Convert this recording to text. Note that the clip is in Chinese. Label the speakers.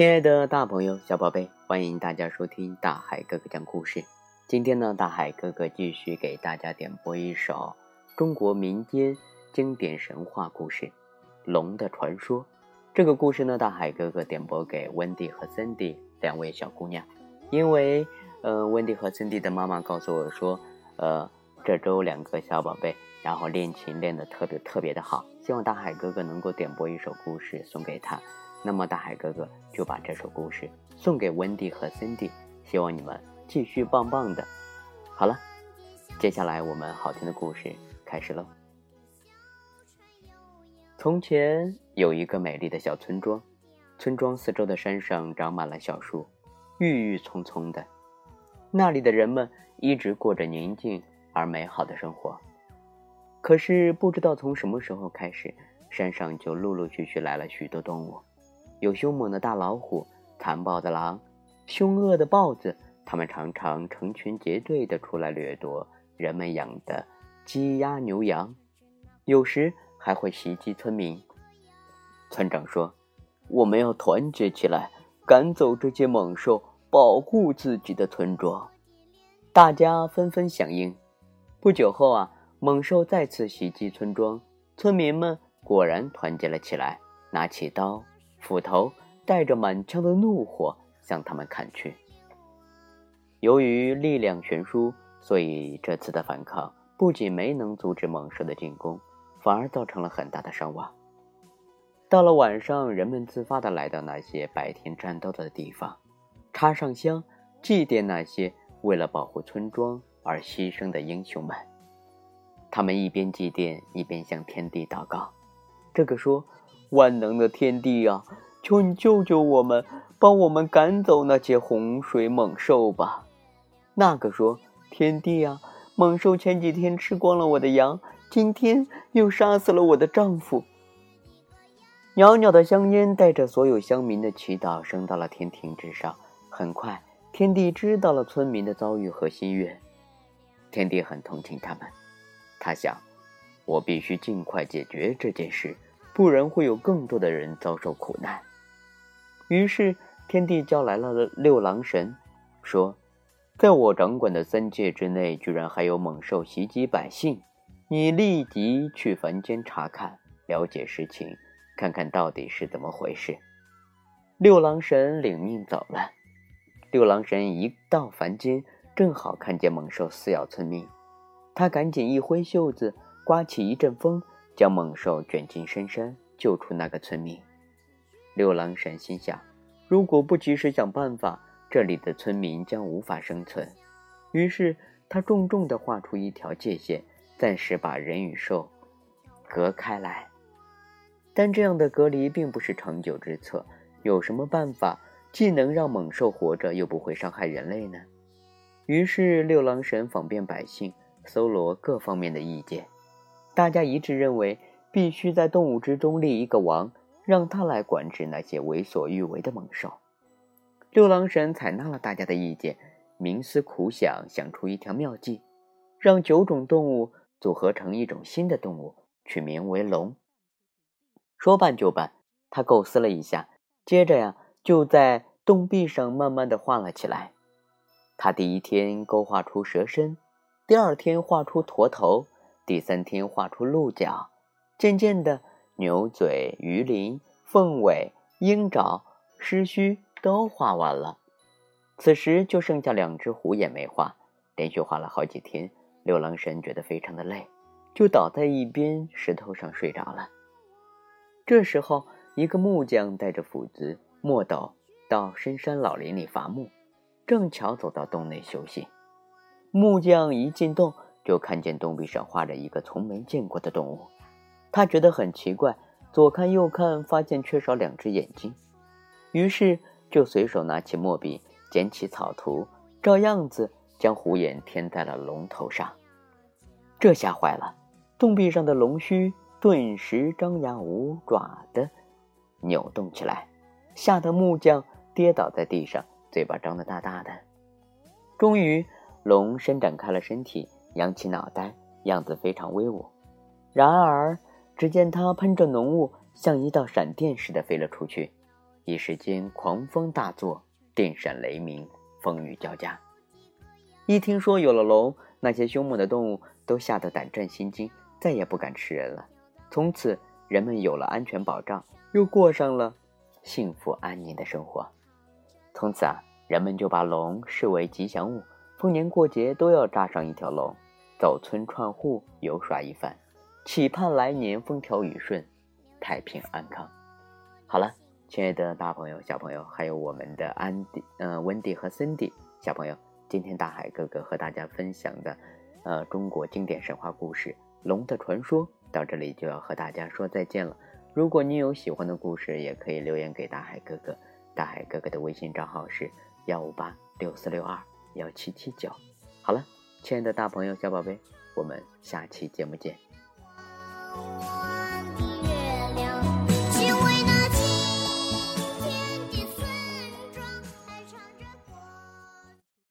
Speaker 1: 亲爱的大朋友、小宝贝，欢迎大家收听大海哥哥讲故事。今天呢，大海哥哥继续给大家点播一首中国民间经典神话故事《龙的传说》。这个故事呢，大海哥哥点播给温蒂和森迪两位小姑娘，因为，呃，温蒂和森迪的妈妈告诉我说，呃，这周两个小宝贝然后练琴练得特别特别的好，希望大海哥哥能够点播一首故事送给他。那么大海哥哥就把这首故事送给温蒂和森迪，希望你们继续棒棒的。好了，接下来我们好听的故事开始喽。从前有一个美丽的小村庄，村庄四周的山上长满了小树，郁郁葱葱的。那里的人们一直过着宁静而美好的生活。可是不知道从什么时候开始，山上就陆陆续续来了许多动物。有凶猛的大老虎、残暴的狼、凶恶的豹子，它们常常成群结队地出来掠夺人们养的鸡鸭牛羊，有时还会袭击村民。村长说：“我们要团结起来，赶走这些猛兽，保护自己的村庄。”大家纷纷响应。不久后啊，猛兽再次袭击村庄，村民们果然团结了起来，拿起刀。斧头带着满腔的怒火向他们砍去。由于力量悬殊，所以这次的反抗不仅没能阻止猛兽的进攻，反而造成了很大的伤亡。到了晚上，人们自发地来到那些白天战斗的地方，插上香，祭奠那些为了保护村庄而牺牲的英雄们。他们一边祭奠，一边向天地祷告。这个说。万能的天帝啊，求你救救我们，帮我们赶走那些洪水猛兽吧！那个说：“天帝啊，猛兽前几天吃光了我的羊，今天又杀死了我的丈夫。”袅袅的香烟带着所有乡民的祈祷升到了天庭之上。很快，天帝知道了村民的遭遇和心愿，天帝很同情他们。他想：我必须尽快解决这件事。不然会有更多的人遭受苦难。于是天帝叫来了六郎神，说：“在我掌管的三界之内，居然还有猛兽袭击百姓，你立即去凡间查看，了解实情，看看到底是怎么回事。”六郎神领命走了。六郎神一到凡间，正好看见猛兽撕咬村民，他赶紧一挥袖子，刮起一阵风。将猛兽卷进深山，救出那个村民。六郎神心想：如果不及时想办法，这里的村民将无法生存。于是他重重地画出一条界限，暂时把人与兽隔开来。但这样的隔离并不是长久之策。有什么办法既能让猛兽活着，又不会伤害人类呢？于是六郎神访遍百姓，搜罗各方面的意见。大家一致认为，必须在动物之中立一个王，让他来管制那些为所欲为的猛兽。六郎神采纳了大家的意见，冥思苦想，想出一条妙计，让九种动物组合成一种新的动物，取名为龙。说办就办，他构思了一下，接着呀，就在洞壁上慢慢的画了起来。他第一天勾画出蛇身，第二天画出驼头。第三天画出鹿角，渐渐的，牛嘴、鱼鳞、凤尾、鹰爪、狮须都画完了。此时就剩下两只虎眼没画。连续画了好几天，六郎神觉得非常的累，就倒在一边石头上睡着了。这时候，一个木匠带着斧子、墨斗到深山老林里伐木，正巧走到洞内休息。木匠一进洞。就看见洞壁上画着一个从没见过的动物，他觉得很奇怪，左看右看，发现缺少两只眼睛，于是就随手拿起墨笔，捡起草图，照样子将虎眼添在了龙头上。这下坏了，洞壁上的龙须顿时张牙舞爪的扭动起来，吓得木匠跌倒在地上，嘴巴张得大大的。终于，龙伸展开了身体。扬起脑袋，样子非常威武。然而，只见他喷着浓雾，像一道闪电似的飞了出去，一时间狂风大作，电闪雷鸣，风雨交加。一听说有了龙，那些凶猛的动物都吓得胆战心惊，再也不敢吃人了。从此，人们有了安全保障，又过上了幸福安宁的生活。从此啊，人们就把龙视为吉祥物，逢年过节都要扎上一条龙，走村串户游耍一番，期盼来年风调雨顺，太平安康。好了，亲爱的大朋友、小朋友，还有我们的安迪、嗯温迪和森迪小朋友，今天大海哥哥和大家分享的，呃，中国经典神话故事《龙的传说》到这里就要和大家说再见了。如果你有喜欢的故事，也可以留言给大海哥哥。大海哥哥的微信账号是幺五八六四六二幺七七九。好了，亲爱的大朋友、小宝贝，我们下期节目见。